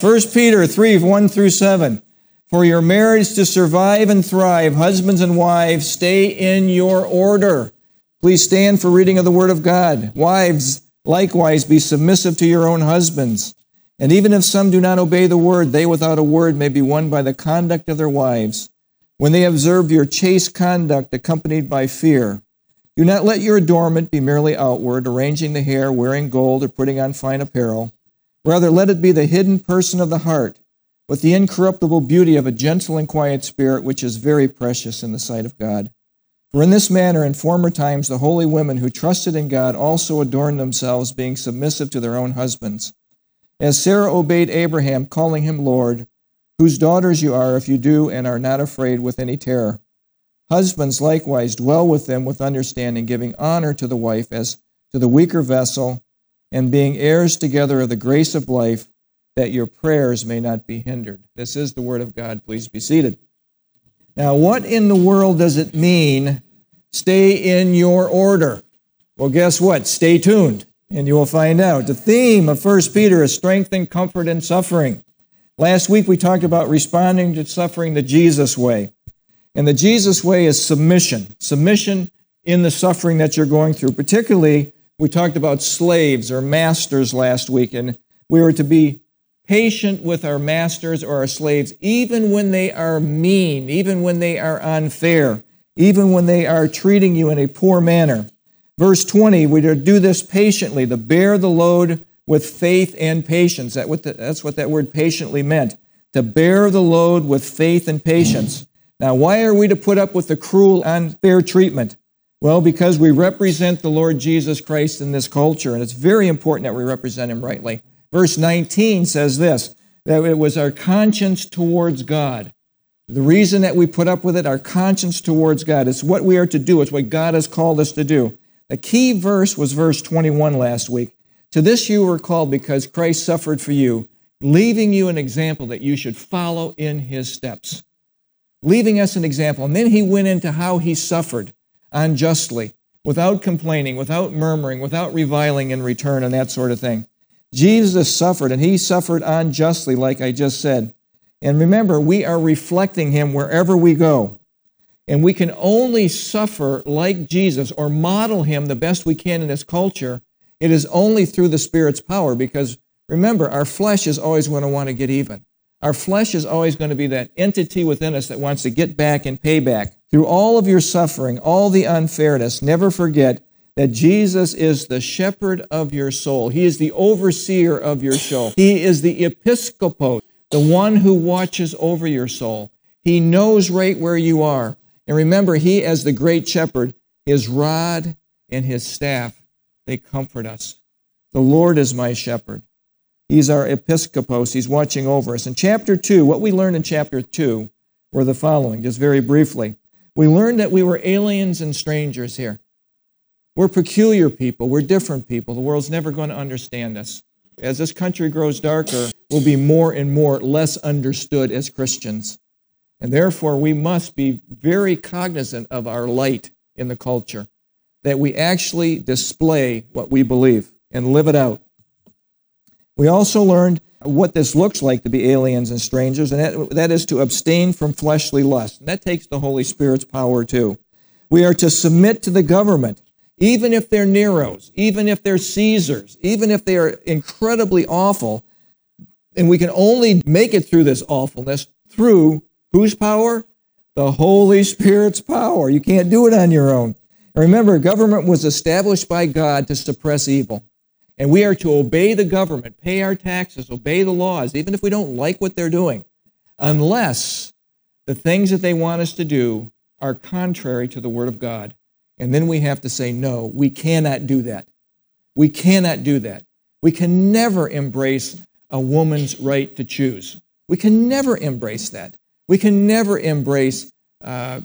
1 Peter 3 1 through 7. For your marriage to survive and thrive, husbands and wives, stay in your order. Please stand for reading of the Word of God. Wives, likewise, be submissive to your own husbands. And even if some do not obey the word, they without a word may be won by the conduct of their wives, when they observe your chaste conduct accompanied by fear. Do not let your adornment be merely outward, arranging the hair, wearing gold, or putting on fine apparel. Rather, let it be the hidden person of the heart, with the incorruptible beauty of a gentle and quiet spirit, which is very precious in the sight of God. For in this manner, in former times, the holy women who trusted in God also adorned themselves, being submissive to their own husbands. As Sarah obeyed Abraham, calling him Lord, whose daughters you are if you do and are not afraid with any terror. Husbands likewise dwell with them with understanding, giving honor to the wife as to the weaker vessel and being heirs together of the grace of life, that your prayers may not be hindered. This is the word of God. Please be seated. Now, what in the world does it mean, stay in your order? Well, guess what? Stay tuned, and you will find out. The theme of 1 Peter is strength and comfort in suffering. Last week we talked about responding to suffering the Jesus way. And the Jesus way is submission. Submission in the suffering that you're going through, particularly we talked about slaves or masters last week, and we were to be patient with our masters or our slaves, even when they are mean, even when they are unfair, even when they are treating you in a poor manner. Verse 20, we are to do this patiently, to bear the load with faith and patience. That what the, that's what that word patiently meant. To bear the load with faith and patience. Now, why are we to put up with the cruel, unfair treatment? Well, because we represent the Lord Jesus Christ in this culture, and it's very important that we represent him rightly. Verse 19 says this that it was our conscience towards God. The reason that we put up with it, our conscience towards God, it's what we are to do, it's what God has called us to do. The key verse was verse 21 last week. To this you were called because Christ suffered for you, leaving you an example that you should follow in his steps. Leaving us an example. And then he went into how he suffered unjustly, without complaining, without murmuring, without reviling in return, and that sort of thing. Jesus suffered, and he suffered unjustly, like I just said. And remember, we are reflecting him wherever we go. And we can only suffer like Jesus or model him the best we can in this culture. It is only through the Spirit's power because remember, our flesh is always going to want to get even. Our flesh is always going to be that entity within us that wants to get back and pay back. Through all of your suffering, all the unfairness, never forget that Jesus is the shepherd of your soul. He is the overseer of your soul. He is the episcopos, the one who watches over your soul. He knows right where you are. And remember, he, as the great shepherd, his rod and his staff, they comfort us. The Lord is my shepherd. He's our episcopos. He's watching over us. In chapter 2, what we learned in chapter 2 were the following, just very briefly. We learned that we were aliens and strangers here. We're peculiar people. We're different people. The world's never going to understand us. As this country grows darker, we'll be more and more less understood as Christians. And therefore, we must be very cognizant of our light in the culture, that we actually display what we believe and live it out. We also learned what this looks like to be aliens and strangers, and that, that is to abstain from fleshly lust. And that takes the Holy Spirit's power too. We are to submit to the government, even if they're Neros, even if they're Caesars, even if they are incredibly awful. And we can only make it through this awfulness through whose power? The Holy Spirit's power. You can't do it on your own. And remember, government was established by God to suppress evil. And we are to obey the government, pay our taxes, obey the laws, even if we don't like what they're doing, unless the things that they want us to do are contrary to the Word of God. And then we have to say, no, we cannot do that. We cannot do that. We can never embrace a woman's right to choose. We can never embrace that. We can never embrace uh,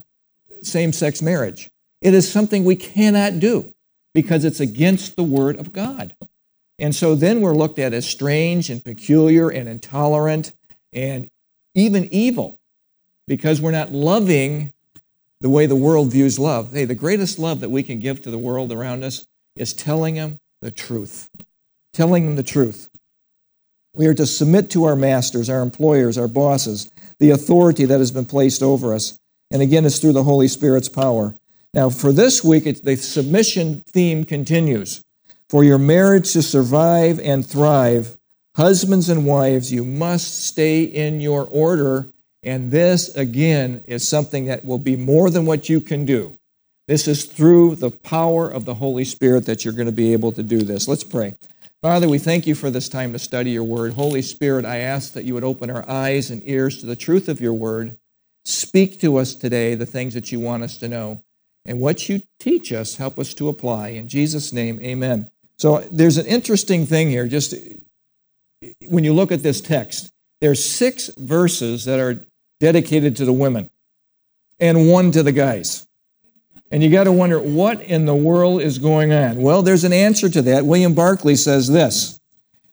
same sex marriage. It is something we cannot do because it's against the Word of God. And so then we're looked at as strange and peculiar and intolerant and even evil because we're not loving the way the world views love. Hey, the greatest love that we can give to the world around us is telling them the truth. Telling them the truth. We are to submit to our masters, our employers, our bosses, the authority that has been placed over us. And again, it's through the Holy Spirit's power. Now, for this week, the submission theme continues. For your marriage to survive and thrive, husbands and wives, you must stay in your order. And this, again, is something that will be more than what you can do. This is through the power of the Holy Spirit that you're going to be able to do this. Let's pray. Father, we thank you for this time to study your word. Holy Spirit, I ask that you would open our eyes and ears to the truth of your word. Speak to us today the things that you want us to know. And what you teach us, help us to apply. In Jesus' name, amen. So there's an interesting thing here. Just when you look at this text, there's six verses that are dedicated to the women and one to the guys. And you got to wonder what in the world is going on. Well, there's an answer to that. William Barclay says this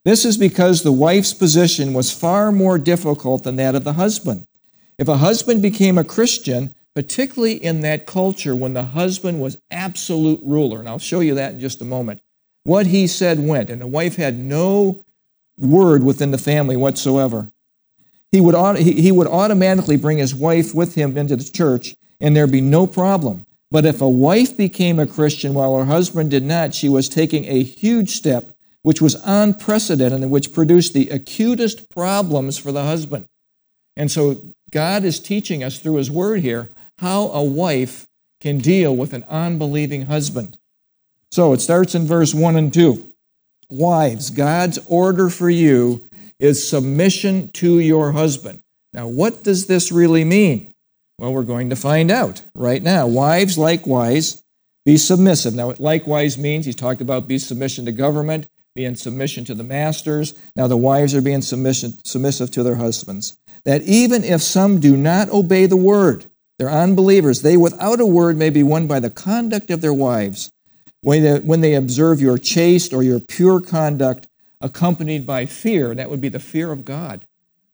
This is because the wife's position was far more difficult than that of the husband. If a husband became a Christian, particularly in that culture when the husband was absolute ruler, and I'll show you that in just a moment, what he said went, and the wife had no word within the family whatsoever. He would, he would automatically bring his wife with him into the church, and there'd be no problem. But if a wife became a Christian while her husband did not, she was taking a huge step, which was unprecedented and which produced the acutest problems for the husband. And so God is teaching us through his word here how a wife can deal with an unbelieving husband. So it starts in verse 1 and 2. Wives, God's order for you is submission to your husband. Now, what does this really mean? Well, we're going to find out right now. Wives, likewise, be submissive. Now, what likewise means, he's talked about be submission to government, be in submission to the masters. Now, the wives are being submission, submissive to their husbands. That even if some do not obey the word, they're unbelievers, they without a word may be won by the conduct of their wives when they, when they observe your chaste or your pure conduct accompanied by fear. That would be the fear of God.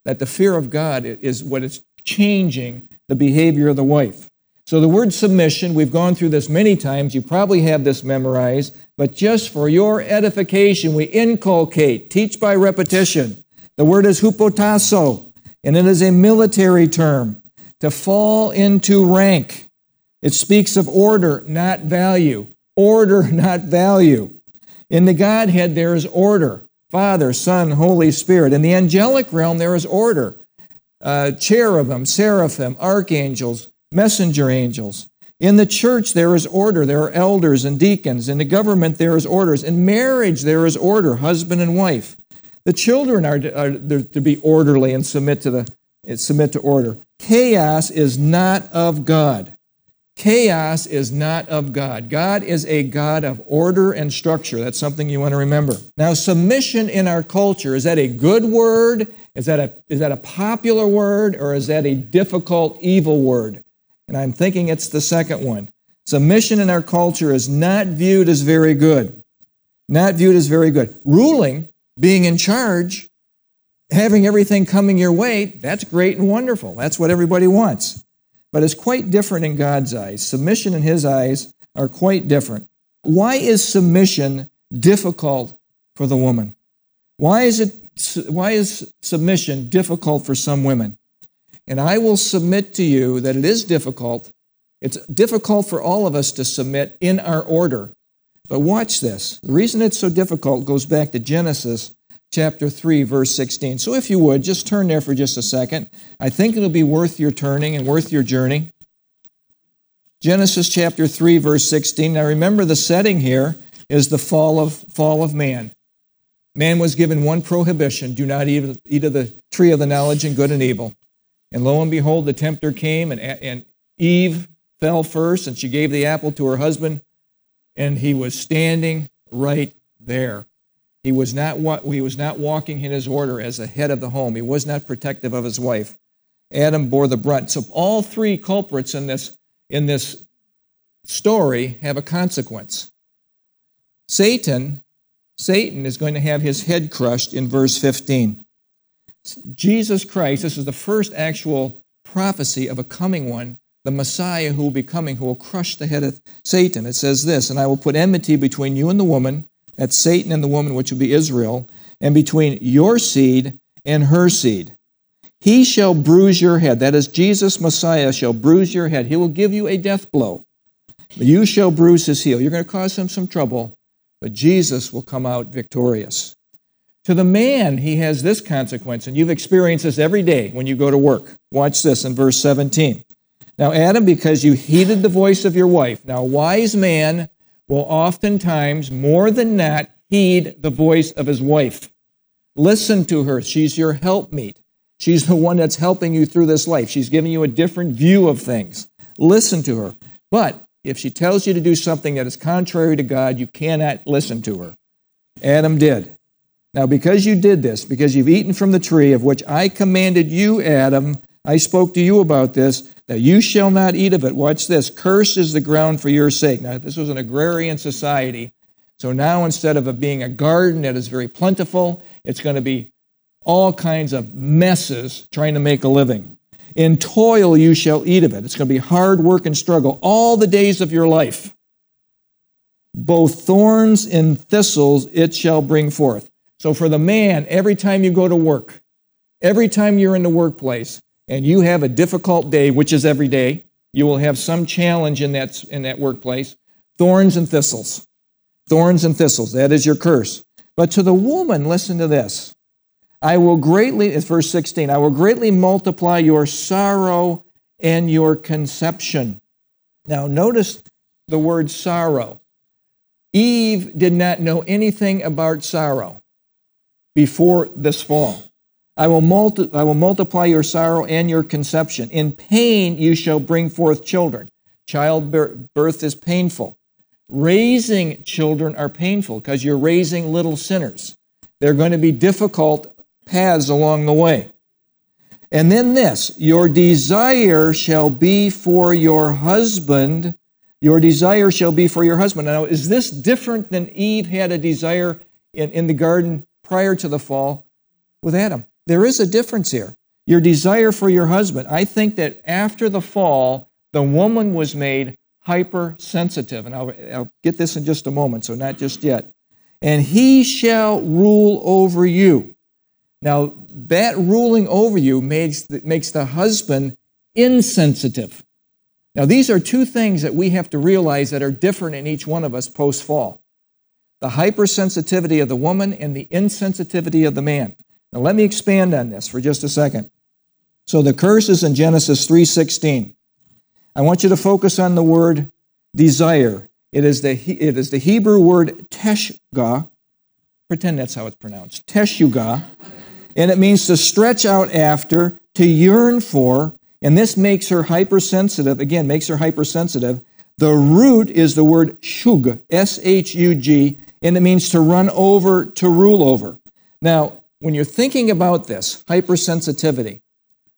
That the fear of God is what is changing the behavior of the wife. So the word submission, we've gone through this many times. You probably have this memorized, but just for your edification, we inculcate, teach by repetition. The word is hupotasso, and it is a military term to fall into rank. It speaks of order, not value. Order, not value. In the Godhead, there is order Father, Son, Holy Spirit. In the angelic realm, there is order uh, cherubim, seraphim, archangels, messenger angels. In the church, there is order. There are elders and deacons. In the government, there is orders. In marriage, there is order, husband and wife. The children are to, are to be orderly and submit to, the, submit to order. Chaos is not of God. Chaos is not of God. God is a God of order and structure. That's something you want to remember. Now, submission in our culture, is that a good word? Is that a, is that a popular word or is that a difficult, evil word? And I'm thinking it's the second one. Submission in our culture is not viewed as very good. Not viewed as very good. Ruling, being in charge, having everything coming your way, that's great and wonderful. That's what everybody wants. But it's quite different in God's eyes. Submission in His eyes are quite different. Why is submission difficult for the woman? Why is it why is submission difficult for some women? And I will submit to you that it is difficult. It's difficult for all of us to submit in our order. But watch this. The reason it's so difficult goes back to Genesis chapter 3, verse 16. So if you would, just turn there for just a second. I think it'll be worth your turning and worth your journey. Genesis chapter 3, verse 16. Now remember the setting here is the fall of, fall of man man was given one prohibition do not eat, eat of the tree of the knowledge of good and evil. And lo and behold, the tempter came, and, and Eve fell first, and she gave the apple to her husband, and he was standing right there. He was not, he was not walking in his order as the head of the home. He was not protective of his wife. Adam bore the brunt. So all three culprits in this, in this story have a consequence. Satan Satan is going to have his head crushed in verse 15. Jesus Christ, this is the first actual prophecy of a coming one, the Messiah who will be coming, who will crush the head of Satan. It says this, and I will put enmity between you and the woman, that's Satan and the woman, which will be Israel, and between your seed and her seed. He shall bruise your head. That is, Jesus Messiah shall bruise your head. He will give you a death blow. You shall bruise his heel. You're going to cause him some trouble, but Jesus will come out victorious. To the man, he has this consequence, and you've experienced this every day when you go to work. Watch this in verse 17. Now, Adam, because you heeded the voice of your wife. Now, wise man will oftentimes, more than not, heed the voice of his wife. Listen to her. She's your helpmeet. She's the one that's helping you through this life. She's giving you a different view of things. Listen to her. But if she tells you to do something that is contrary to God, you cannot listen to her. Adam did. Now, because you did this, because you've eaten from the tree of which I commanded you, Adam, I spoke to you about this, that you shall not eat of it. Watch this. Cursed is the ground for your sake. Now, this was an agrarian society. So now instead of it being a garden that is very plentiful, it's going to be all kinds of messes trying to make a living. In toil you shall eat of it. It's going to be hard work and struggle all the days of your life. Both thorns and thistles it shall bring forth. So for the man, every time you go to work, every time you're in the workplace, and you have a difficult day, which is every day, you will have some challenge in that, in that workplace. Thorns and thistles. Thorns and thistles. That is your curse. But to the woman, listen to this. I will greatly, verse 16, I will greatly multiply your sorrow and your conception. Now, notice the word sorrow. Eve did not know anything about sorrow before this fall. I will, multi- I will multiply your sorrow and your conception. In pain you shall bring forth children. Childbirth is painful. Raising children are painful because you're raising little sinners. They're going to be difficult paths along the way. And then this your desire shall be for your husband. Your desire shall be for your husband. Now, is this different than Eve had a desire in, in the garden prior to the fall with Adam? There is a difference here. Your desire for your husband. I think that after the fall, the woman was made hypersensitive. And I'll, I'll get this in just a moment, so not just yet. And he shall rule over you. Now, that ruling over you makes the, makes the husband insensitive. Now, these are two things that we have to realize that are different in each one of us post fall the hypersensitivity of the woman and the insensitivity of the man. Now let me expand on this for just a second. So the curse is in Genesis 3:16. I want you to focus on the word desire. It is the, it is the Hebrew word teshga. Pretend that's how it's pronounced. Teshuga. And it means to stretch out after, to yearn for, and this makes her hypersensitive. Again, makes her hypersensitive. The root is the word shug, S H U G, and it means to run over, to rule over. Now, when you're thinking about this, hypersensitivity,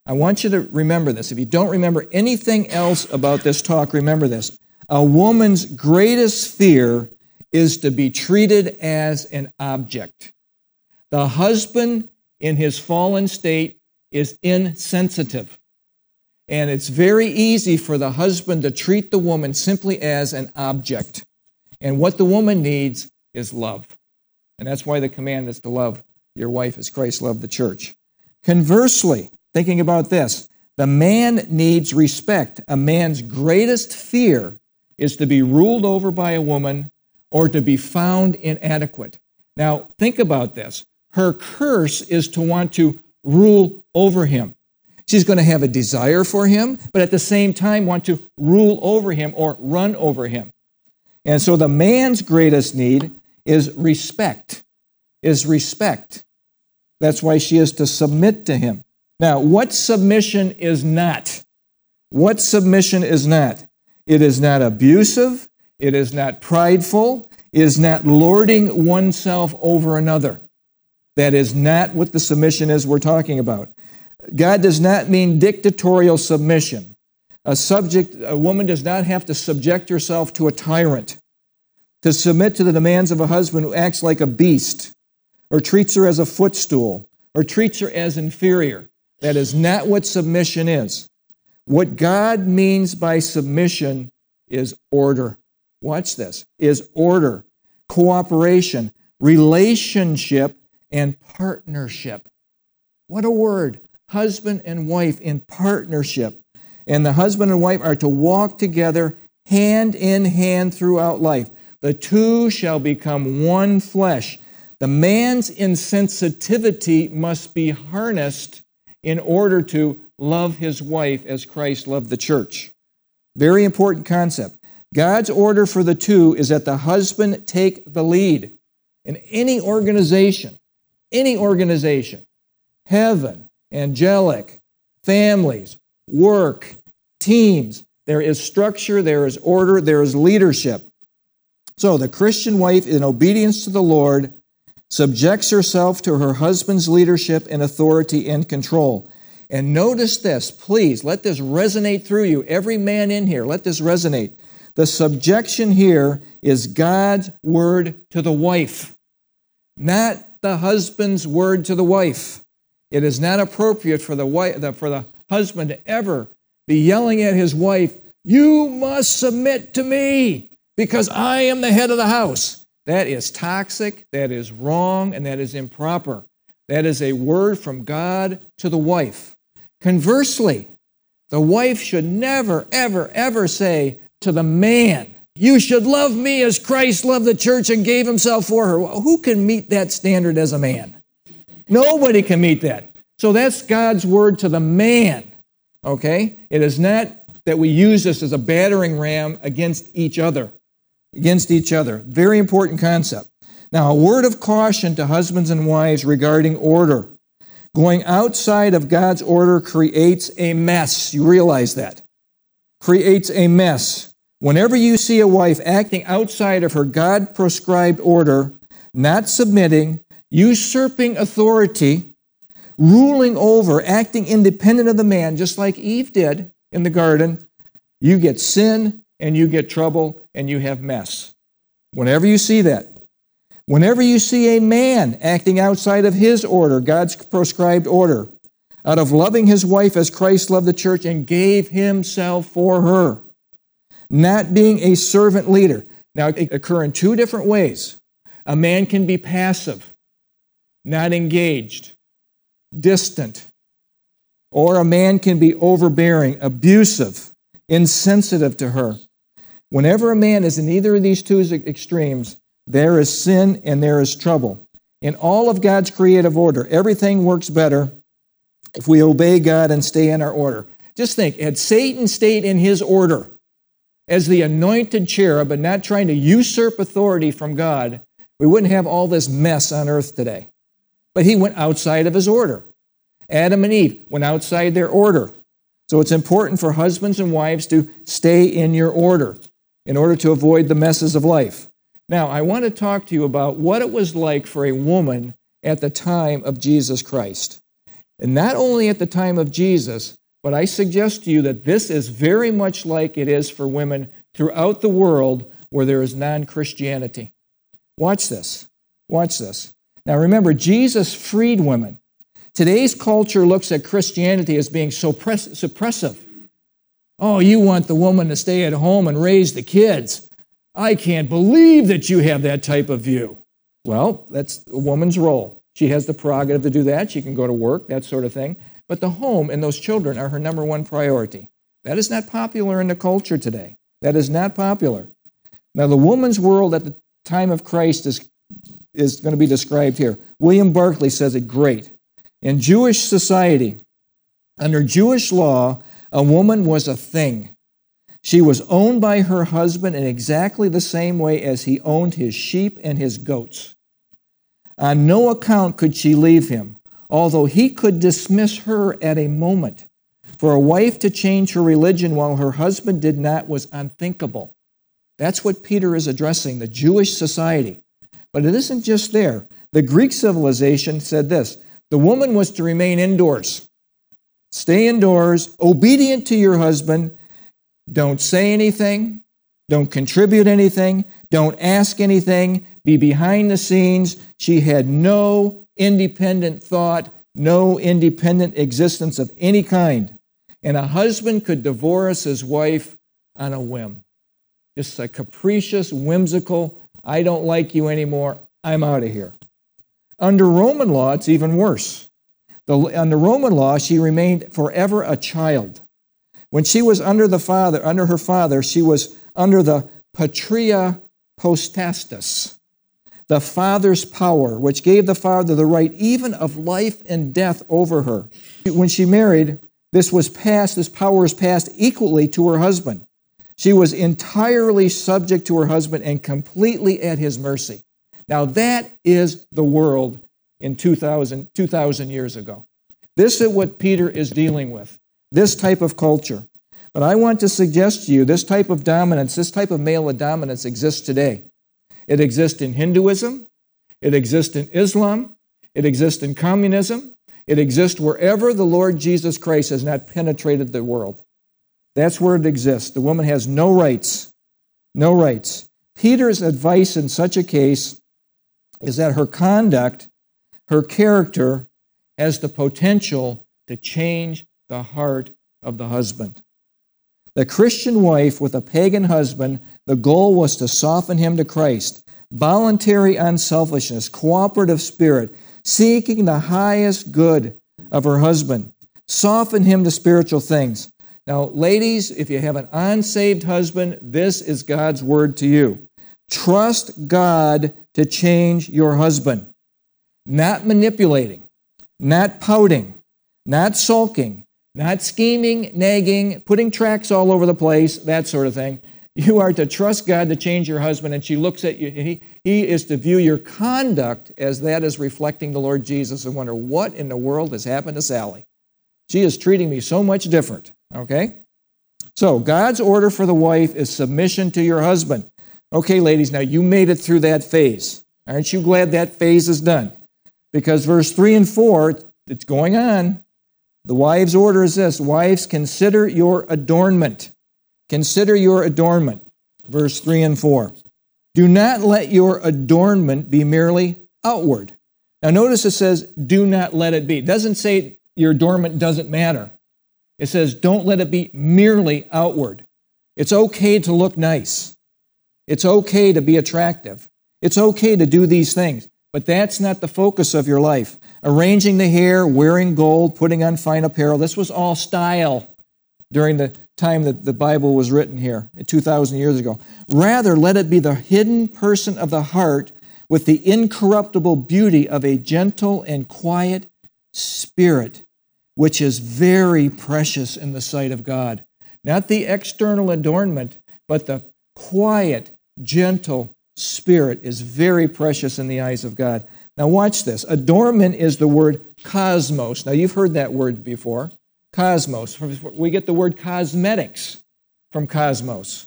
I want you to remember this. If you don't remember anything else about this talk, remember this. A woman's greatest fear is to be treated as an object. The husband in his fallen state is insensitive. And it's very easy for the husband to treat the woman simply as an object. And what the woman needs is love. And that's why the command is to love your wife as Christ loved the church. Conversely, thinking about this, the man needs respect. A man's greatest fear is to be ruled over by a woman or to be found inadequate. Now, think about this. Her curse is to want to rule over him. She's going to have a desire for him, but at the same time want to rule over him or run over him. And so the man's greatest need is respect is respect. That's why she is to submit to him. Now, what submission is not? What submission is not? It is not abusive. It is not prideful. It is not lording oneself over another. That is not what the submission is we're talking about. God does not mean dictatorial submission. A subject, a woman does not have to subject herself to a tyrant, to submit to the demands of a husband who acts like a beast, or treats her as a footstool or treats her as inferior. That is not what submission is. What God means by submission is order. Watch this is order, cooperation, relationship, and partnership. What a word! Husband and wife in partnership. And the husband and wife are to walk together hand in hand throughout life. The two shall become one flesh. The man's insensitivity must be harnessed in order to love his wife as Christ loved the church. Very important concept. God's order for the two is that the husband take the lead. In any organization, any organization, heaven, angelic, families, work, teams, there is structure, there is order, there is leadership. So the Christian wife, in obedience to the Lord, subjects herself to her husband's leadership and authority and control. And notice this, please, let this resonate through you. Every man in here, let this resonate. The subjection here is God's word to the wife, not the husband's word to the wife. It is not appropriate for the, wife, for the husband to ever be yelling at his wife, You must submit to me because I am the head of the house. That is toxic, that is wrong, and that is improper. That is a word from God to the wife. Conversely, the wife should never, ever, ever say to the man, You should love me as Christ loved the church and gave himself for her. Who can meet that standard as a man? Nobody can meet that. So that's God's word to the man. Okay? It is not that we use this as a battering ram against each other against each other. Very important concept. Now, a word of caution to husbands and wives regarding order. Going outside of God's order creates a mess. You realize that. Creates a mess. Whenever you see a wife acting outside of her God prescribed order, not submitting, usurping authority, ruling over, acting independent of the man, just like Eve did in the garden, you get sin and you get trouble and you have mess. Whenever you see that, whenever you see a man acting outside of his order, God's prescribed order, out of loving his wife as Christ loved the church and gave himself for her, not being a servant leader. Now, it occur in two different ways. A man can be passive, not engaged, distant, or a man can be overbearing, abusive, insensitive to her. Whenever a man is in either of these two extremes, there is sin and there is trouble. In all of God's creative order, everything works better if we obey God and stay in our order. Just think, had Satan stayed in his order as the anointed cherub but not trying to usurp authority from God, we wouldn't have all this mess on earth today. But he went outside of his order. Adam and Eve went outside their order. So it's important for husbands and wives to stay in your order in order to avoid the messes of life. Now, I want to talk to you about what it was like for a woman at the time of Jesus Christ. And not only at the time of Jesus, but I suggest to you that this is very much like it is for women throughout the world where there is non Christianity. Watch this. Watch this. Now remember, Jesus freed women. Today's culture looks at Christianity as being so suppressive. Oh, you want the woman to stay at home and raise the kids. I can't believe that you have that type of view. Well, that's a woman's role. She has the prerogative to do that. She can go to work, that sort of thing. But the home and those children are her number one priority. That is not popular in the culture today. That is not popular. Now, the woman's world at the time of Christ is, is going to be described here. William Barclay says it great. In Jewish society, under Jewish law, a woman was a thing. She was owned by her husband in exactly the same way as he owned his sheep and his goats. On no account could she leave him, although he could dismiss her at a moment. For a wife to change her religion while her husband did not was unthinkable. That's what Peter is addressing, the Jewish society. But it isn't just there. The Greek civilization said this the woman was to remain indoors. Stay indoors, obedient to your husband. Don't say anything. Don't contribute anything. Don't ask anything. Be behind the scenes. She had no independent thought, no independent existence of any kind. And a husband could divorce his wife on a whim. Just a capricious, whimsical, I don't like you anymore. I'm out of here. Under Roman law, it's even worse. The, under Roman law, she remained forever a child. When she was under the father, under her father, she was under the patria potestas, the father's power, which gave the father the right even of life and death over her. When she married, this was passed, this power was passed equally to her husband. She was entirely subject to her husband and completely at his mercy. Now, that is the world in 2000, 2000 years ago. This is what Peter is dealing with, this type of culture. But I want to suggest to you this type of dominance, this type of male dominance exists today. It exists in Hinduism, it exists in Islam, it exists in communism, it exists wherever the Lord Jesus Christ has not penetrated the world. That's where it exists. The woman has no rights. No rights. Peter's advice in such a case is that her conduct, her character, has the potential to change the heart of the husband. The Christian wife with a pagan husband, the goal was to soften him to Christ. Voluntary unselfishness, cooperative spirit, seeking the highest good of her husband. Soften him to spiritual things. Now, ladies, if you have an unsaved husband, this is God's word to you. Trust God to change your husband. Not manipulating, not pouting, not sulking, not scheming, nagging, putting tracks all over the place, that sort of thing. You are to trust God to change your husband, and she looks at you. He, he is to view your conduct as that is reflecting the Lord Jesus and wonder what in the world has happened to Sally. She is treating me so much different. Okay? So, God's order for the wife is submission to your husband. Okay, ladies, now you made it through that phase. Aren't you glad that phase is done? Because verse 3 and 4, it's going on. The wives' order is this Wives, consider your adornment. Consider your adornment. Verse 3 and 4. Do not let your adornment be merely outward. Now, notice it says, do not let it be. It doesn't say your adornment doesn't matter. It says, don't let it be merely outward. It's okay to look nice. It's okay to be attractive. It's okay to do these things. But that's not the focus of your life. Arranging the hair, wearing gold, putting on fine apparel, this was all style during the time that the Bible was written here, 2,000 years ago. Rather, let it be the hidden person of the heart with the incorruptible beauty of a gentle and quiet spirit, which is very precious in the sight of God. Not the external adornment, but the quiet, gentle spirit is very precious in the eyes of God. Now, watch this. Adornment is the word cosmos. Now, you've heard that word before. Cosmos. We get the word cosmetics from cosmos.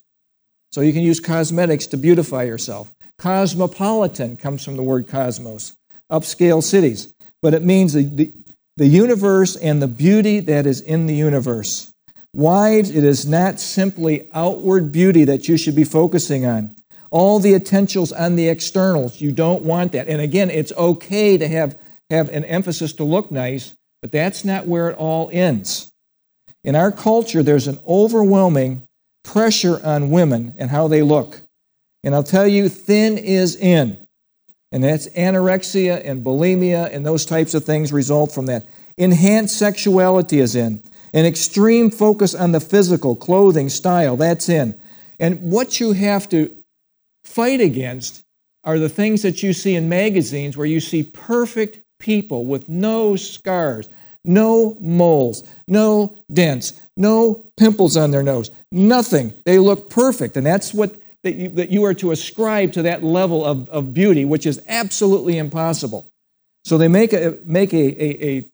So you can use cosmetics to beautify yourself. Cosmopolitan comes from the word cosmos, upscale cities. But it means the, the, the universe and the beauty that is in the universe. Wives, it is not simply outward beauty that you should be focusing on all the attentions on the externals. You don't want that. And again, it's okay to have, have an emphasis to look nice, but that's not where it all ends. In our culture, there's an overwhelming pressure on women and how they look. And I'll tell you, thin is in. And that's anorexia and bulimia and those types of things result from that. Enhanced sexuality is in. An extreme focus on the physical, clothing, style, that's in. And what you have to fight against are the things that you see in magazines where you see perfect people with no scars, no moles, no dents, no pimples on their nose, nothing. They look perfect. And that's what that you, that you are to ascribe to that level of, of beauty, which is absolutely impossible. So they make a, make a, a, a,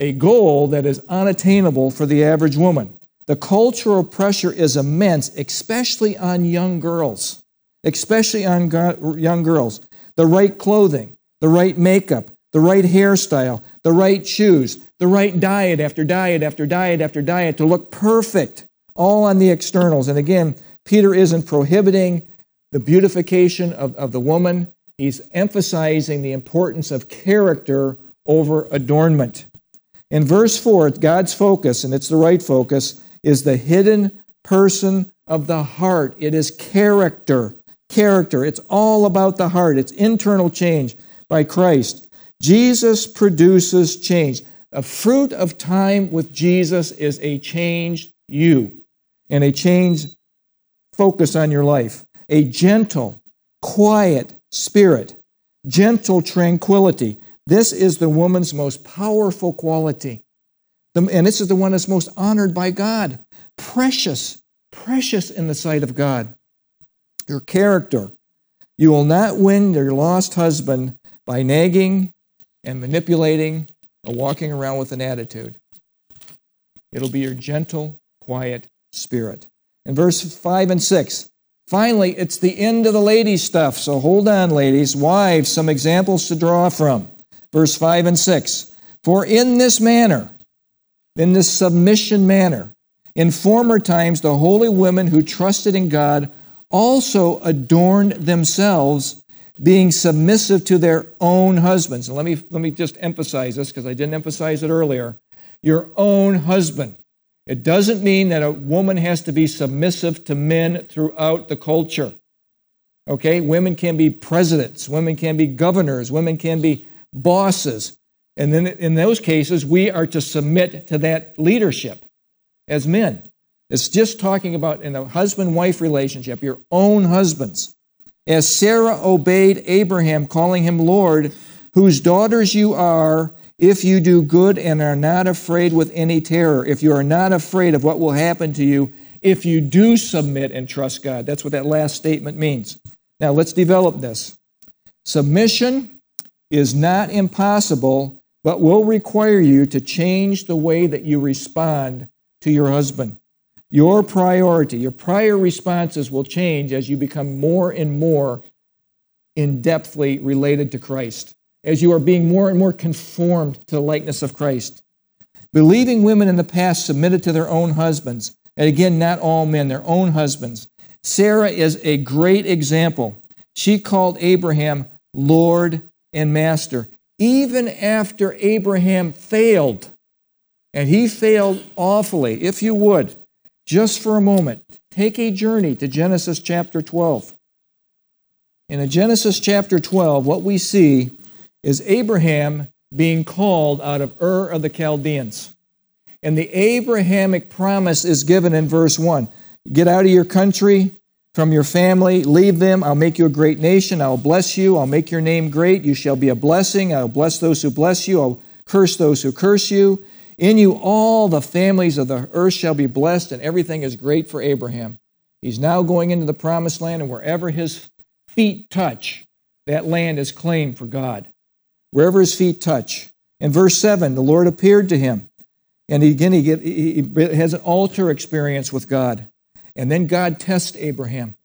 a goal that is unattainable for the average woman. The cultural pressure is immense, especially on young girls, especially on young girls. The right clothing, the right makeup, the right hairstyle, the right shoes, the right diet after diet after diet after diet to look perfect, all on the externals. And again, Peter isn't prohibiting the beautification of, of the woman, he's emphasizing the importance of character over adornment. In verse 4, God's focus, and it's the right focus, is the hidden person of the heart. It is character. Character. It's all about the heart. It's internal change. by Christ. Jesus produces change. A fruit of time with Jesus is a changed you and a changed focus on your life. A gentle, quiet spirit, gentle tranquility. This is the woman's most powerful quality. And this is the one that's most honored by God. Precious, precious in the sight of God. Your character. You will not win your lost husband by nagging and manipulating or walking around with an attitude. It'll be your gentle, quiet spirit. In verse 5 and 6, finally, it's the end of the ladies' stuff. So hold on, ladies. Wives, some examples to draw from. Verse 5 and 6. For in this manner, in this submission manner, in former times, the holy women who trusted in God also adorned themselves, being submissive to their own husbands. And let me, let me just emphasize this because I didn't emphasize it earlier. Your own husband. It doesn't mean that a woman has to be submissive to men throughout the culture. Okay? Women can be presidents, women can be governors, women can be bosses. And then in those cases, we are to submit to that leadership as men. It's just talking about in a husband wife relationship, your own husbands. As Sarah obeyed Abraham, calling him Lord, whose daughters you are, if you do good and are not afraid with any terror, if you are not afraid of what will happen to you, if you do submit and trust God. That's what that last statement means. Now let's develop this. Submission is not impossible, but will require you to change the way that you respond to your husband. Your priority, your prior responses will change as you become more and more in depthly related to Christ as you are being more and more conformed to the likeness of Christ. Believing women in the past submitted to their own husbands, and again, not all men, their own husbands. Sarah is a great example. She called Abraham Lord and Master, even after Abraham failed. And he failed awfully. If you would, just for a moment, take a journey to Genesis chapter 12. In Genesis chapter 12, what we see is Abraham being called out of Ur of the Chaldeans. And the Abrahamic promise is given in verse 1 Get out of your country, from your family, leave them. I'll make you a great nation. I'll bless you. I'll make your name great. You shall be a blessing. I'll bless those who bless you. I'll curse those who curse you. In you, all the families of the earth shall be blessed, and everything is great for Abraham. He's now going into the promised land, and wherever his feet touch, that land is claimed for God wherever his feet touch. In verse 7, the Lord appeared to him. And again, he, has an altar experience with God. And then God tests Abraham.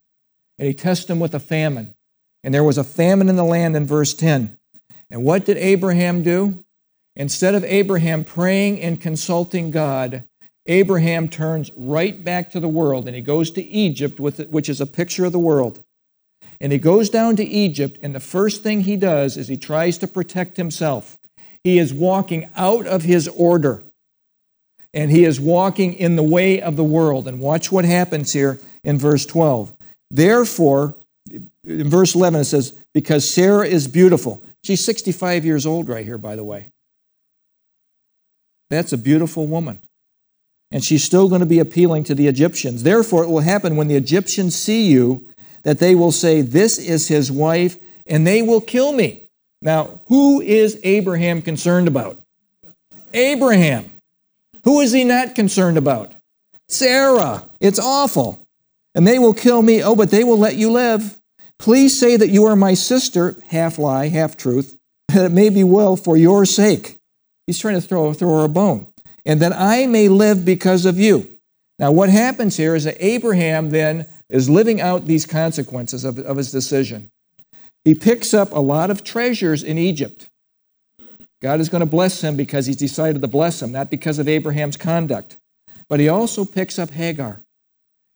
And he tests him with a famine. And there was a famine in the land in verse 10. And what did Abraham do? Instead of Abraham praying and consulting God, Abraham turns right back to the world and he goes to Egypt, which is a picture of the world. And he goes down to Egypt, and the first thing he does is he tries to protect himself. He is walking out of his order, and he is walking in the way of the world. And watch what happens here in verse 12. Therefore, in verse 11, it says, Because Sarah is beautiful. She's 65 years old right here, by the way. That's a beautiful woman. And she's still going to be appealing to the Egyptians. Therefore, it will happen when the Egyptians see you that they will say, This is his wife, and they will kill me. Now, who is Abraham concerned about? Abraham. Who is he not concerned about? Sarah. It's awful. And they will kill me. Oh, but they will let you live. Please say that you are my sister, half lie, half truth, that it may be well for your sake. He's trying to throw, throw her a bone. And that I may live because of you. Now, what happens here is that Abraham then is living out these consequences of, of his decision. He picks up a lot of treasures in Egypt. God is going to bless him because he's decided to bless him, not because of Abraham's conduct. But he also picks up Hagar.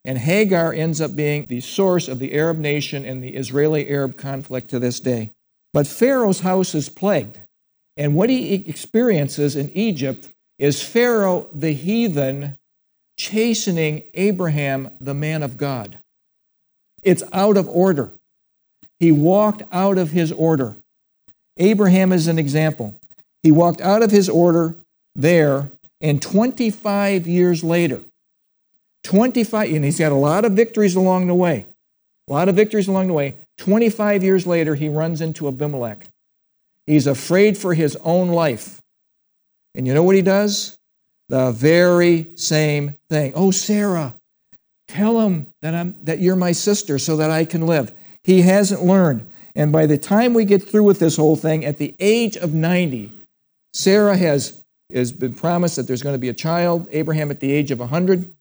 And Hagar ends up being the source of the Arab nation and the Israeli Arab conflict to this day. But Pharaoh's house is plagued. And what he experiences in Egypt is Pharaoh, the heathen, chastening Abraham, the man of God. It's out of order. He walked out of his order. Abraham is an example. He walked out of his order there, and 25 years later, 25, and he's got a lot of victories along the way. A lot of victories along the way. 25 years later, he runs into Abimelech. He's afraid for his own life. And you know what he does? The very same thing. Oh, Sarah, tell him that, I'm, that you're my sister so that I can live. He hasn't learned. And by the time we get through with this whole thing, at the age of 90, Sarah has, has been promised that there's going to be a child. Abraham, at the age of 100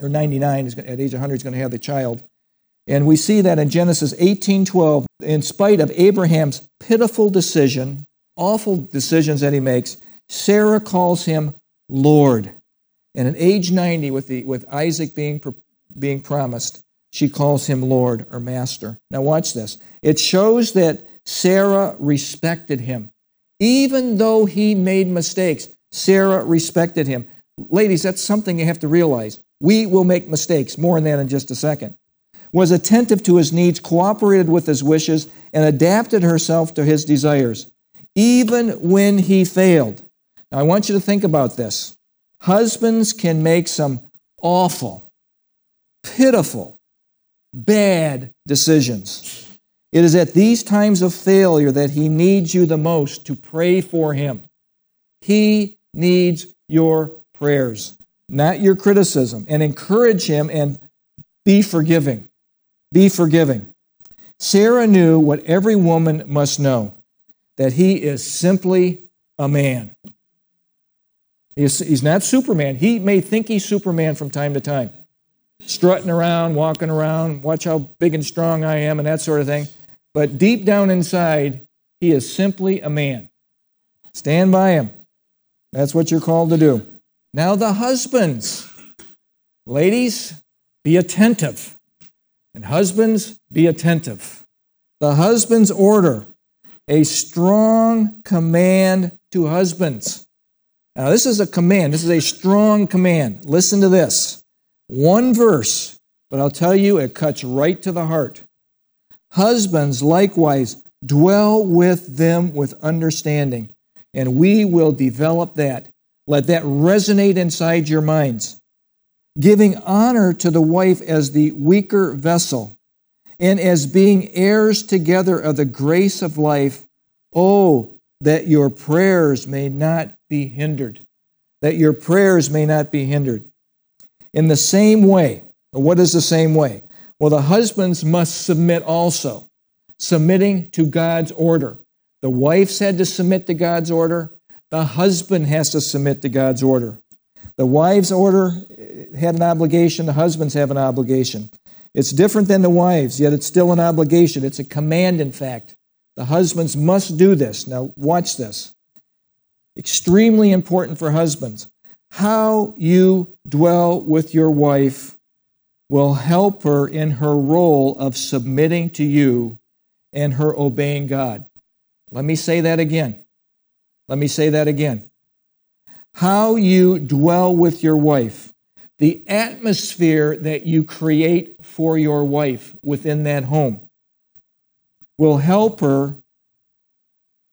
or 99, is, at age 100, is going to have the child. And we see that in Genesis 18:12, in spite of Abraham's pitiful decision, awful decisions that he makes, Sarah calls him Lord. And at age 90, with, the, with Isaac being, being promised, she calls him Lord or Master. Now, watch this. It shows that Sarah respected him. Even though he made mistakes, Sarah respected him. Ladies, that's something you have to realize. We will make mistakes. More on that in just a second. Was attentive to his needs, cooperated with his wishes, and adapted herself to his desires, even when he failed. Now, I want you to think about this. Husbands can make some awful, pitiful, bad decisions. It is at these times of failure that he needs you the most to pray for him. He needs your prayers, not your criticism, and encourage him and be forgiving. Be forgiving. Sarah knew what every woman must know that he is simply a man. He's, not Superman. He may think he's Superman from time to time, strutting around, walking around, watch how big and strong I am, and that sort of thing. But deep down inside, he is simply a man. Stand by him. That's what you're called to do. Now, the husbands. Ladies, be attentive. And husbands, be attentive. The husband's order, a strong command to husbands. Now, this is a command. This is a strong command. Listen to this. One verse, but I'll tell you, it cuts right to the heart. Husbands likewise dwell with them with understanding, and we will develop that. Let that resonate inside your minds. Giving honor to the wife as the weaker vessel and as being heirs together of the grace of life. Oh, that your prayers may not be hindered. That your prayers may not be hindered. In the same way, what is the same way? Well, the husbands must submit also, submitting to God's order. The wife had to submit to God's order. The husband has to submit to God's order. The wife's order eh, had an obligation, the husbands have an obligation. It's different than the wives, yet it's still an obligation. It's a command, in fact. The husbands must do this. Now, watch this. Extremely important for husbands. How you dwell with your wife will help her in her role of submitting to you and her obeying God. Let me say that again. Let me say that again. How you dwell with your wife, the atmosphere that you create for your wife within that home, will help her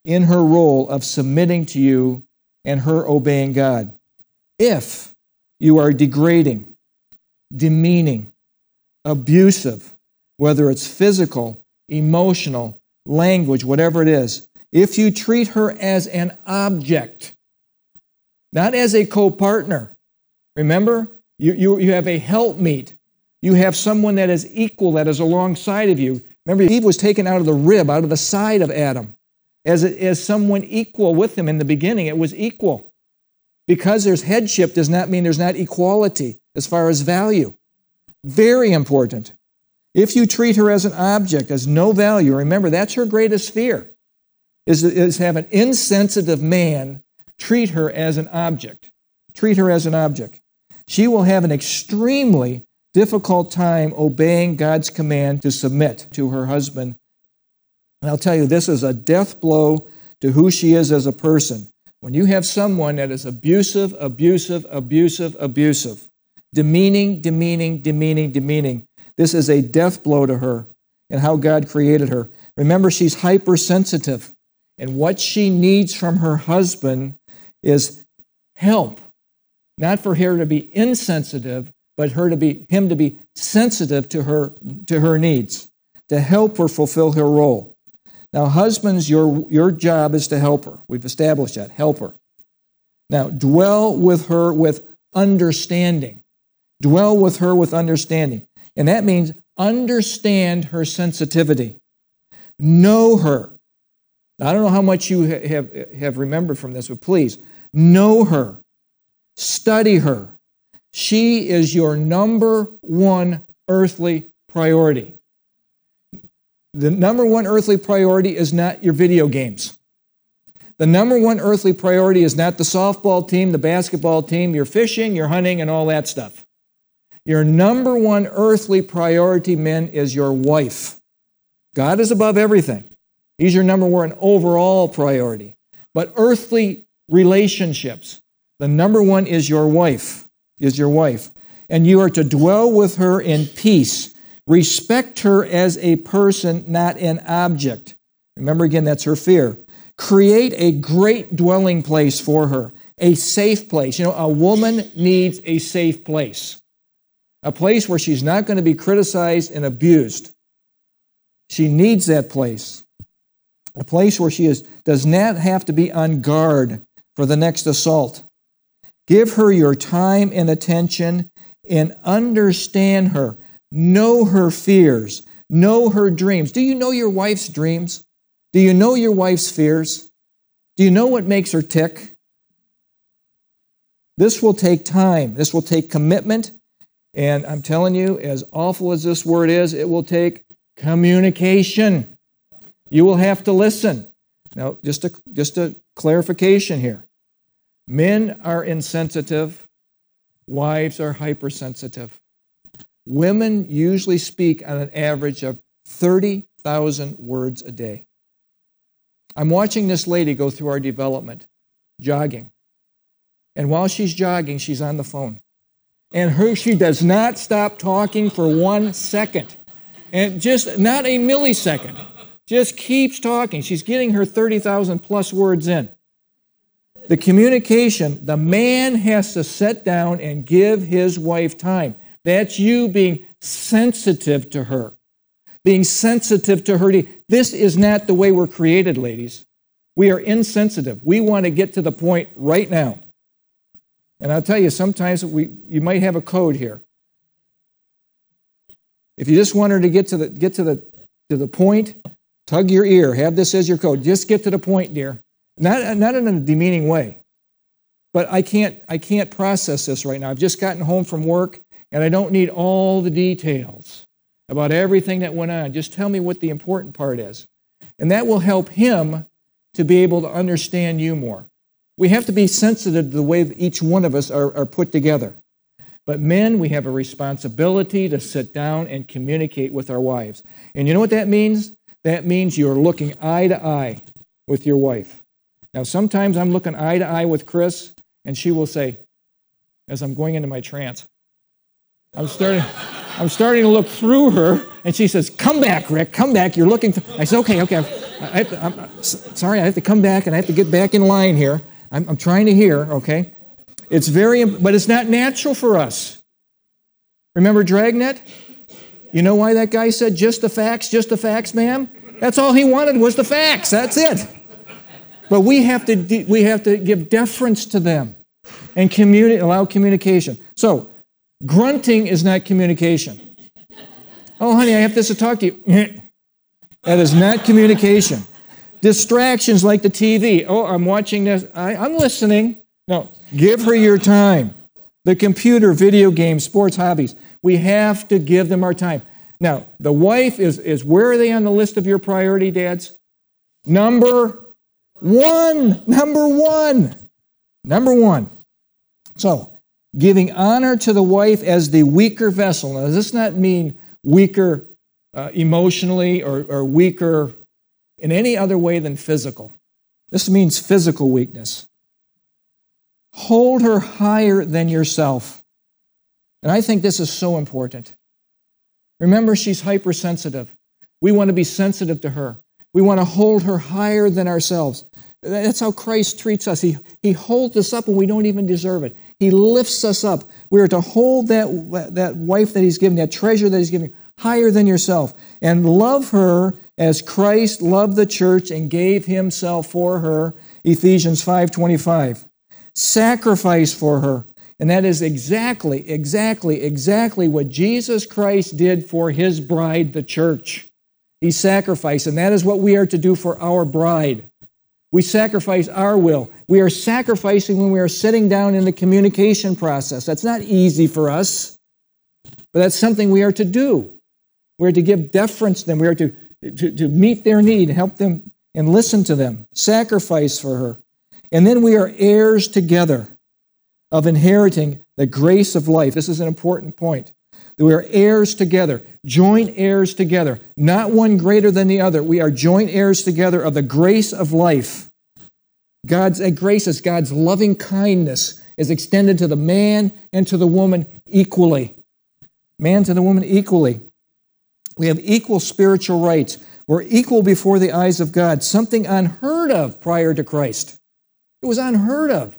in her role of submitting to you and her obeying God. If you are degrading, demeaning, abusive, whether it's physical, emotional, language, whatever it is, if you treat her as an object, not as a co partner, remember, you, you, you have a helpmeet. You have someone that is equal, that is alongside of you. Remember, Eve was taken out of the rib, out of the side of Adam, as, as someone equal with him in the beginning. It was equal. Because there's headship does not mean there's not equality as far as value. Very important. If you treat her as an object, as no value, remember that's her greatest fear, is, is have an insensitive man treat her as an object. Treat her as an object. She will have an extremely difficult time obeying God's command to submit to her husband. And I'll tell you, this is a death blow to who she is as a person. When you have someone that is abusive, abusive, abusive, abusive, demeaning, demeaning, demeaning, demeaning, this is a death blow to her and how God created her. Remember, she's hypersensitive. And what she needs from her husband is help. Not for her to be insensitive, but her to be him to be sensitive to her to her needs, to help her fulfill her role. Now, husbands, your, your job is to help her. We've established that. Help her. Now, dwell with her with understanding. Dwell with her with understanding. And that means understand her sensitivity. Know her. Now, I don't know how much you have, have remembered from this, but please know her. Study her. She is your number one earthly priority. The number one earthly priority is not your video games. The number one earthly priority is not the softball team, the basketball team, your fishing, your hunting, and all that stuff. Your number one earthly priority, men, is your wife. God is above everything. He's your number one overall priority. But earthly relationships, the number one is your wife, is your wife. And you are to dwell with her in peace Respect her as a person, not an object. Remember again, that's her fear. Create a great dwelling place for her, a safe place. You know, a woman needs a safe place, a place where she's not going to be criticized and abused. She needs that place, a place where she is, does not have to be on guard for the next assault. Give her your time and attention and understand her. Know her fears. Know her dreams. Do you know your wife's dreams? Do you know your wife's fears? Do you know what makes her tick? This will take time. This will take commitment. And I'm telling you, as awful as this word is, it will take communication. You will have to listen. Now, just a, just a clarification here men are insensitive, wives are hypersensitive. Women usually speak on an average of 30,000 words a day. I'm watching this lady go through our development, jogging. And while she's jogging, she's on the phone. And her, she does not stop talking for one second. And just not a millisecond. Just keeps talking. She's getting her 30,000 plus words in. The communication, the man has to sit down and give his wife time. That's you being sensitive to her, being sensitive to her. This is not the way we're created, ladies. We are insensitive. We want to get to the point right now. And I'll tell you, sometimes we, you might have a code here. If you just want her to get to the, get to the, to the point, tug your ear, have this as your code. Just get to the point, dear. Not, not in a demeaning way. But I can't, I can't process this right now. I've just gotten home from work and I don't need all the details about everything that went on. Just tell me what the important part is. And that will help him to be able to understand you more. We have to be sensitive to the way that each one of us are, are put together. But men, we have a responsibility to sit down and communicate with our wives. And you know what that means? That means you're looking eye to eye with your wife. Now, sometimes I'm looking eye to eye with Chris, and she will say, as I'm going into my trance, I'm starting, I'm starting to look through her, and she says, "Come back, Rick. Come back. You're looking." Th-. I said, "Okay, okay. I to, I'm sorry. I have to come back, and I have to get back in line here. I'm, I'm trying to hear. Okay, it's very, but it's not natural for us. Remember Dragnet? You know why that guy said just the facts, just the facts, ma'am? That's all he wanted was the facts. That's it. But we have to we have to give deference to them and communi- allow communication. So Grunting is not communication. Oh, honey, I have this to talk to you. that is not communication. Distractions like the TV. Oh, I'm watching this. I, I'm listening. No, give her your time. The computer, video games, sports, hobbies. We have to give them our time. Now, the wife is, is where are they on the list of your priority, dads? Number one. Number one. Number one. So, giving honor to the wife as the weaker vessel. Now, does this not mean weaker uh, emotionally or, or weaker in any other way than physical? This means physical weakness. Hold her higher than yourself. And I think this is so important. Remember, she's hypersensitive. We want to be sensitive to her. We want to hold her higher than ourselves. That's how Christ treats us. He, he holds us up when we don't even deserve it. He lifts us up. We are to hold that, that wife that He's given, that treasure that He's given, higher than yourself, and love her as Christ loved the church and gave Himself for her. Ephesians 5:25. Sacrifice for her. And that is exactly, exactly, exactly what Jesus Christ did for his bride, the church. He sacrificed, and that is what we are to do for our bride. We sacrifice our will. We are sacrificing when we are sitting down in the communication process. That's not easy for us, but that's something we are to do. We are to give deference to them. We are to, to, to meet their need, help them, and listen to them. Sacrifice for her. And then we are heirs together of inheriting the grace of life. This is an important point. That we are heirs together, joint heirs together, not one greater than the other. We are joint heirs together of the grace of life. God's grace is God's loving kindness is extended to the man and to the woman equally. Man to the woman equally. We have equal spiritual rights. We're equal before the eyes of God, something unheard of prior to Christ. It was unheard of.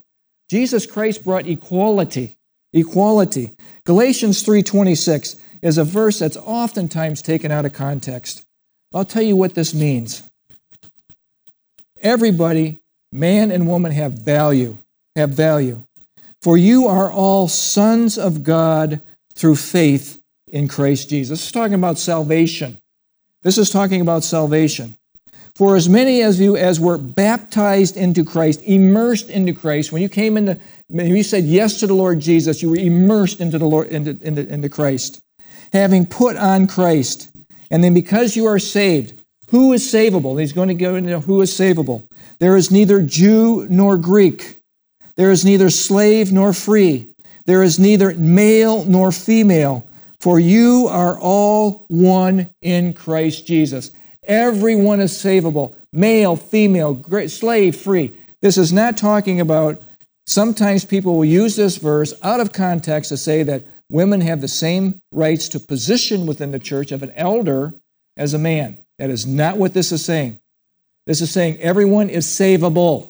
Jesus Christ brought equality. Equality. Galatians 3:26 is a verse that's oftentimes taken out of context. I'll tell you what this means. Everybody, man and woman have value, have value. For you are all sons of God through faith in Christ Jesus. This is talking about salvation. This is talking about salvation. For as many of you as were baptized into Christ, immersed into Christ, when you came into, when you said yes to the Lord Jesus, you were immersed into the Lord, into, into, into Christ, having put on Christ. And then because you are saved, who is savable? He's going to go into who is savable. There is neither Jew nor Greek. There is neither slave nor free. There is neither male nor female, for you are all one in Christ Jesus. Everyone is savable male, female, slave, free. This is not talking about, sometimes people will use this verse out of context to say that women have the same rights to position within the church of an elder as a man. That is not what this is saying. This is saying everyone is savable.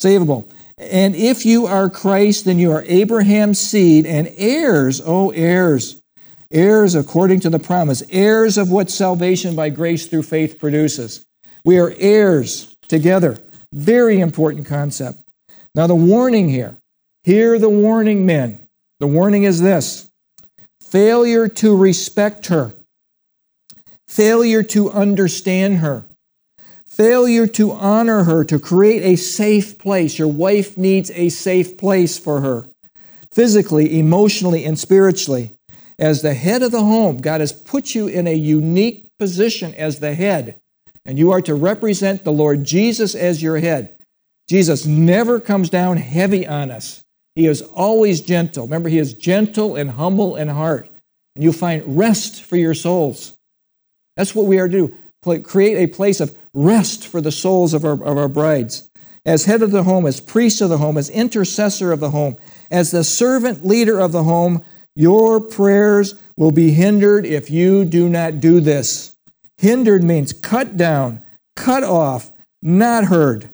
Savable. And if you are Christ, then you are Abraham's seed and heirs, oh, heirs heirs according to the promise, heirs of what salvation by grace through faith produces. We are heirs together. Very important concept. Now, the warning here hear the warning, men. The warning is this failure to respect her, failure to understand her, failure to honor her, to create a safe place. Your wife needs a safe place for her, physically, emotionally, and spiritually as the head of the home, God has put you in a unique position as the head, and you are to represent the Lord Jesus as your head. Jesus never comes down heavy on us. He is always gentle. Remember, He is gentle and humble in heart, and you'll find rest for your souls. That's what we are to do create a place of rest for the souls of our, of our brides. As head of the home, as priest of the home, as intercessor of the home, as the servant leader of the home, your prayers will be hindered if you do not do this. Hindered means cut down, cut off, not heard.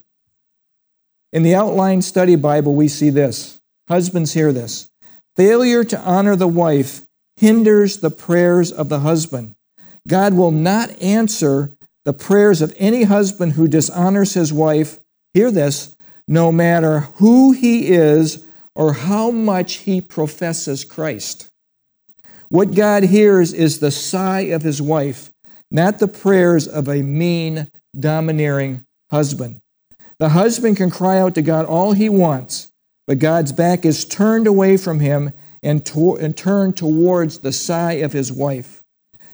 In the outline study Bible, we see this. Husbands hear this. Failure to honor the wife hinders the prayers of the husband. God will not answer the prayers of any husband who dishonors his wife. Hear this no matter who he is or how much he professes Christ. What God hears is the sigh of his wife, not the prayers of a mean, domineering husband. The husband can cry out to God all he wants, but God's back is turned away from him and, to- and turned towards the sigh of his wife.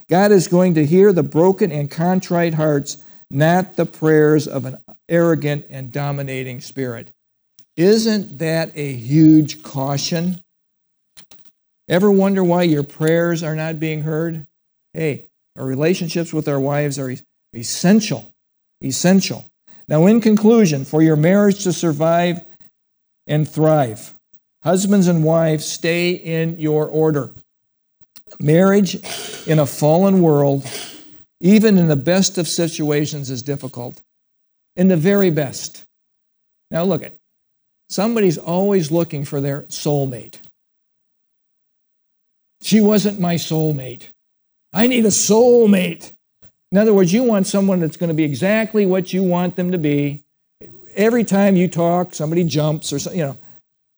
God is going to hear the broken and contrite hearts, not the prayers of an arrogant and dominating spirit. Isn't that a huge caution? Ever wonder why your prayers are not being heard? Hey, our relationships with our wives are essential. Essential. Now, in conclusion, for your marriage to survive and thrive, husbands and wives, stay in your order. Marriage in a fallen world even in the best of situations, is difficult. In the very best. Now, look at somebody's always looking for their soulmate. She wasn't my soulmate. I need a soulmate. In other words, you want someone that's going to be exactly what you want them to be. Every time you talk, somebody jumps or something, you know,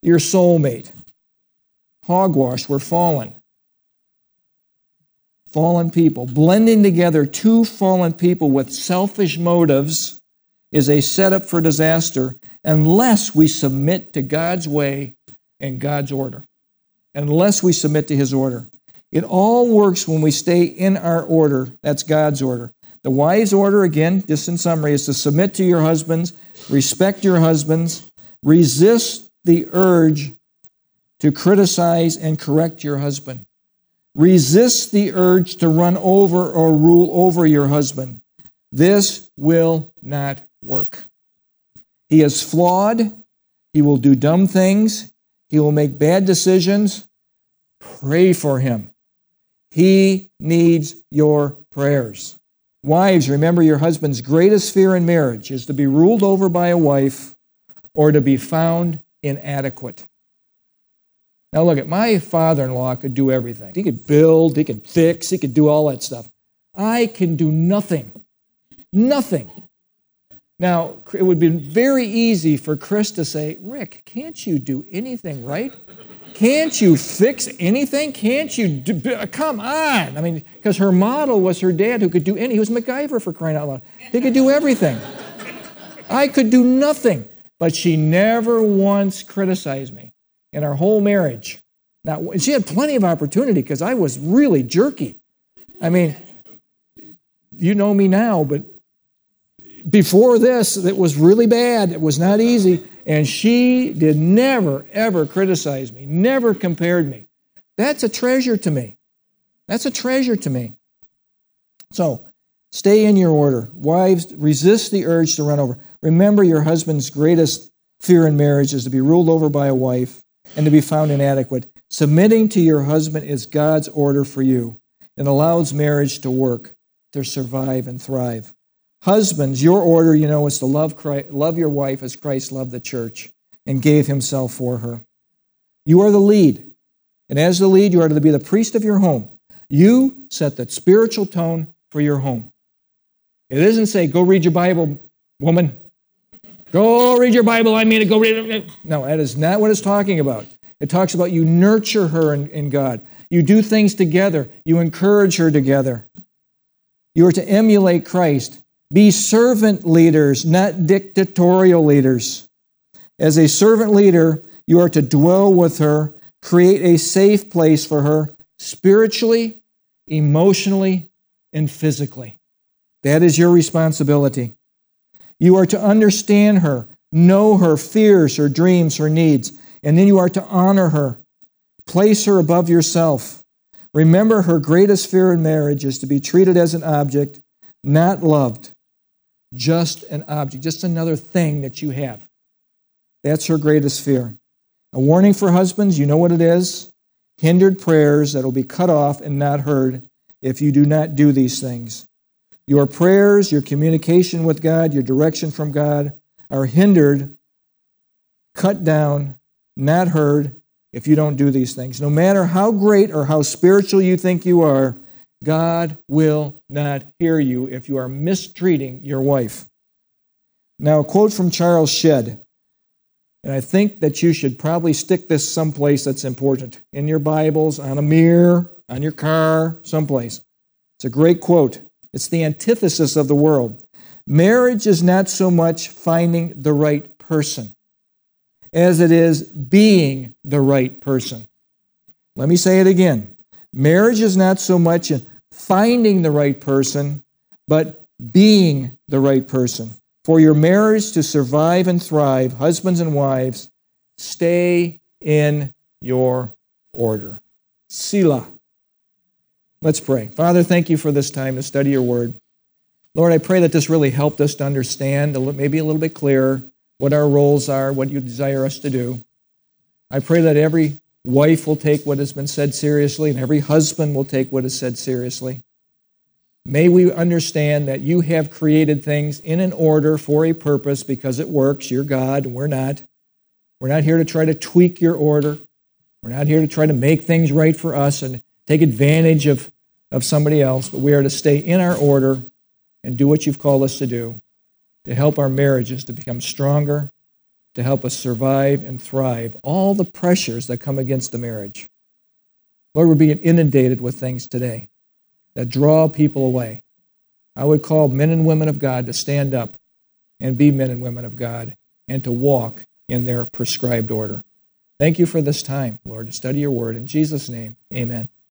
your soulmate. Hogwash, we're fallen. Fallen people. Blending together two fallen people with selfish motives is a setup for disaster unless we submit to God's way and God's order. Unless we submit to His order. It all works when we stay in our order. That's God's order. The wise order, again, just in summary, is to submit to your husbands, respect your husbands, resist the urge to criticize and correct your husband. Resist the urge to run over or rule over your husband. This will not work. He is flawed. He will do dumb things. He will make bad decisions. Pray for him. He needs your prayers. Wives, remember your husband's greatest fear in marriage is to be ruled over by a wife or to be found inadequate. Now, look at my father in law could do everything. He could build, he could fix, he could do all that stuff. I can do nothing. Nothing. Now, it would be very easy for Chris to say, Rick, can't you do anything right? Can't you fix anything? Can't you do, uh, come on? I mean, because her model was her dad who could do any. He was MacGyver for crying out loud. He could do everything. I could do nothing, but she never once criticized me in our whole marriage. Now, she had plenty of opportunity because I was really jerky. I mean, you know me now, but before this, it was really bad. It was not easy. And she did never, ever criticize me, never compared me. That's a treasure to me. That's a treasure to me. So, stay in your order. Wives, resist the urge to run over. Remember, your husband's greatest fear in marriage is to be ruled over by a wife and to be found inadequate. Submitting to your husband is God's order for you and allows marriage to work, to survive and thrive. Husbands, your order, you know, is to love, Christ, love your wife as Christ loved the church and gave himself for her. You are the lead. And as the lead, you are to be the priest of your home. You set the spiritual tone for your home. It doesn't say, go read your Bible, woman. Go read your Bible. I mean to go read it. No, that is not what it's talking about. It talks about you nurture her in, in God. You do things together. You encourage her together. You are to emulate Christ. Be servant leaders, not dictatorial leaders. As a servant leader, you are to dwell with her, create a safe place for her spiritually, emotionally, and physically. That is your responsibility. You are to understand her, know her fears, her dreams, her needs, and then you are to honor her. Place her above yourself. Remember, her greatest fear in marriage is to be treated as an object, not loved just an object, just another thing that you have. That's her greatest fear. A warning for husbands, you know what it is? Hindered prayers that will be cut off and not heard if you do not do these things. Your prayers, your communication with God, your direction from God are hindered, cut down, not heard if you don't do these things. No matter how great or how spiritual you think you are, God will not hear you if you are mistreating your wife. Now, a quote from Charles Shedd, and I think that you should probably stick this someplace that's important in your Bibles, on a mirror, on your car, someplace. It's a great quote. It's the antithesis of the world. Marriage is not so much finding the right person as it is being the right person. Let me say it again. Marriage is not so much finding the right person, but being the right person. For your marriage to survive and thrive, husbands and wives, stay in your order. Selah. Let's pray. Father, thank you for this time to study your word. Lord, I pray that this really helped us to understand, maybe a little bit clearer, what our roles are, what you desire us to do. I pray that every wife will take what has been said seriously, and every husband will take what is said seriously. May we understand that you have created things in an order for a purpose because it works. You're God, and we're not. We're not here to try to tweak your order. We're not here to try to make things right for us and take advantage of, of somebody else, but we are to stay in our order and do what you've called us to do to help our marriages to become stronger, to help us survive and thrive all the pressures that come against the marriage. Lord, we're being inundated with things today that draw people away. I would call men and women of God to stand up and be men and women of God and to walk in their prescribed order. Thank you for this time, Lord, to study your word. In Jesus' name, amen.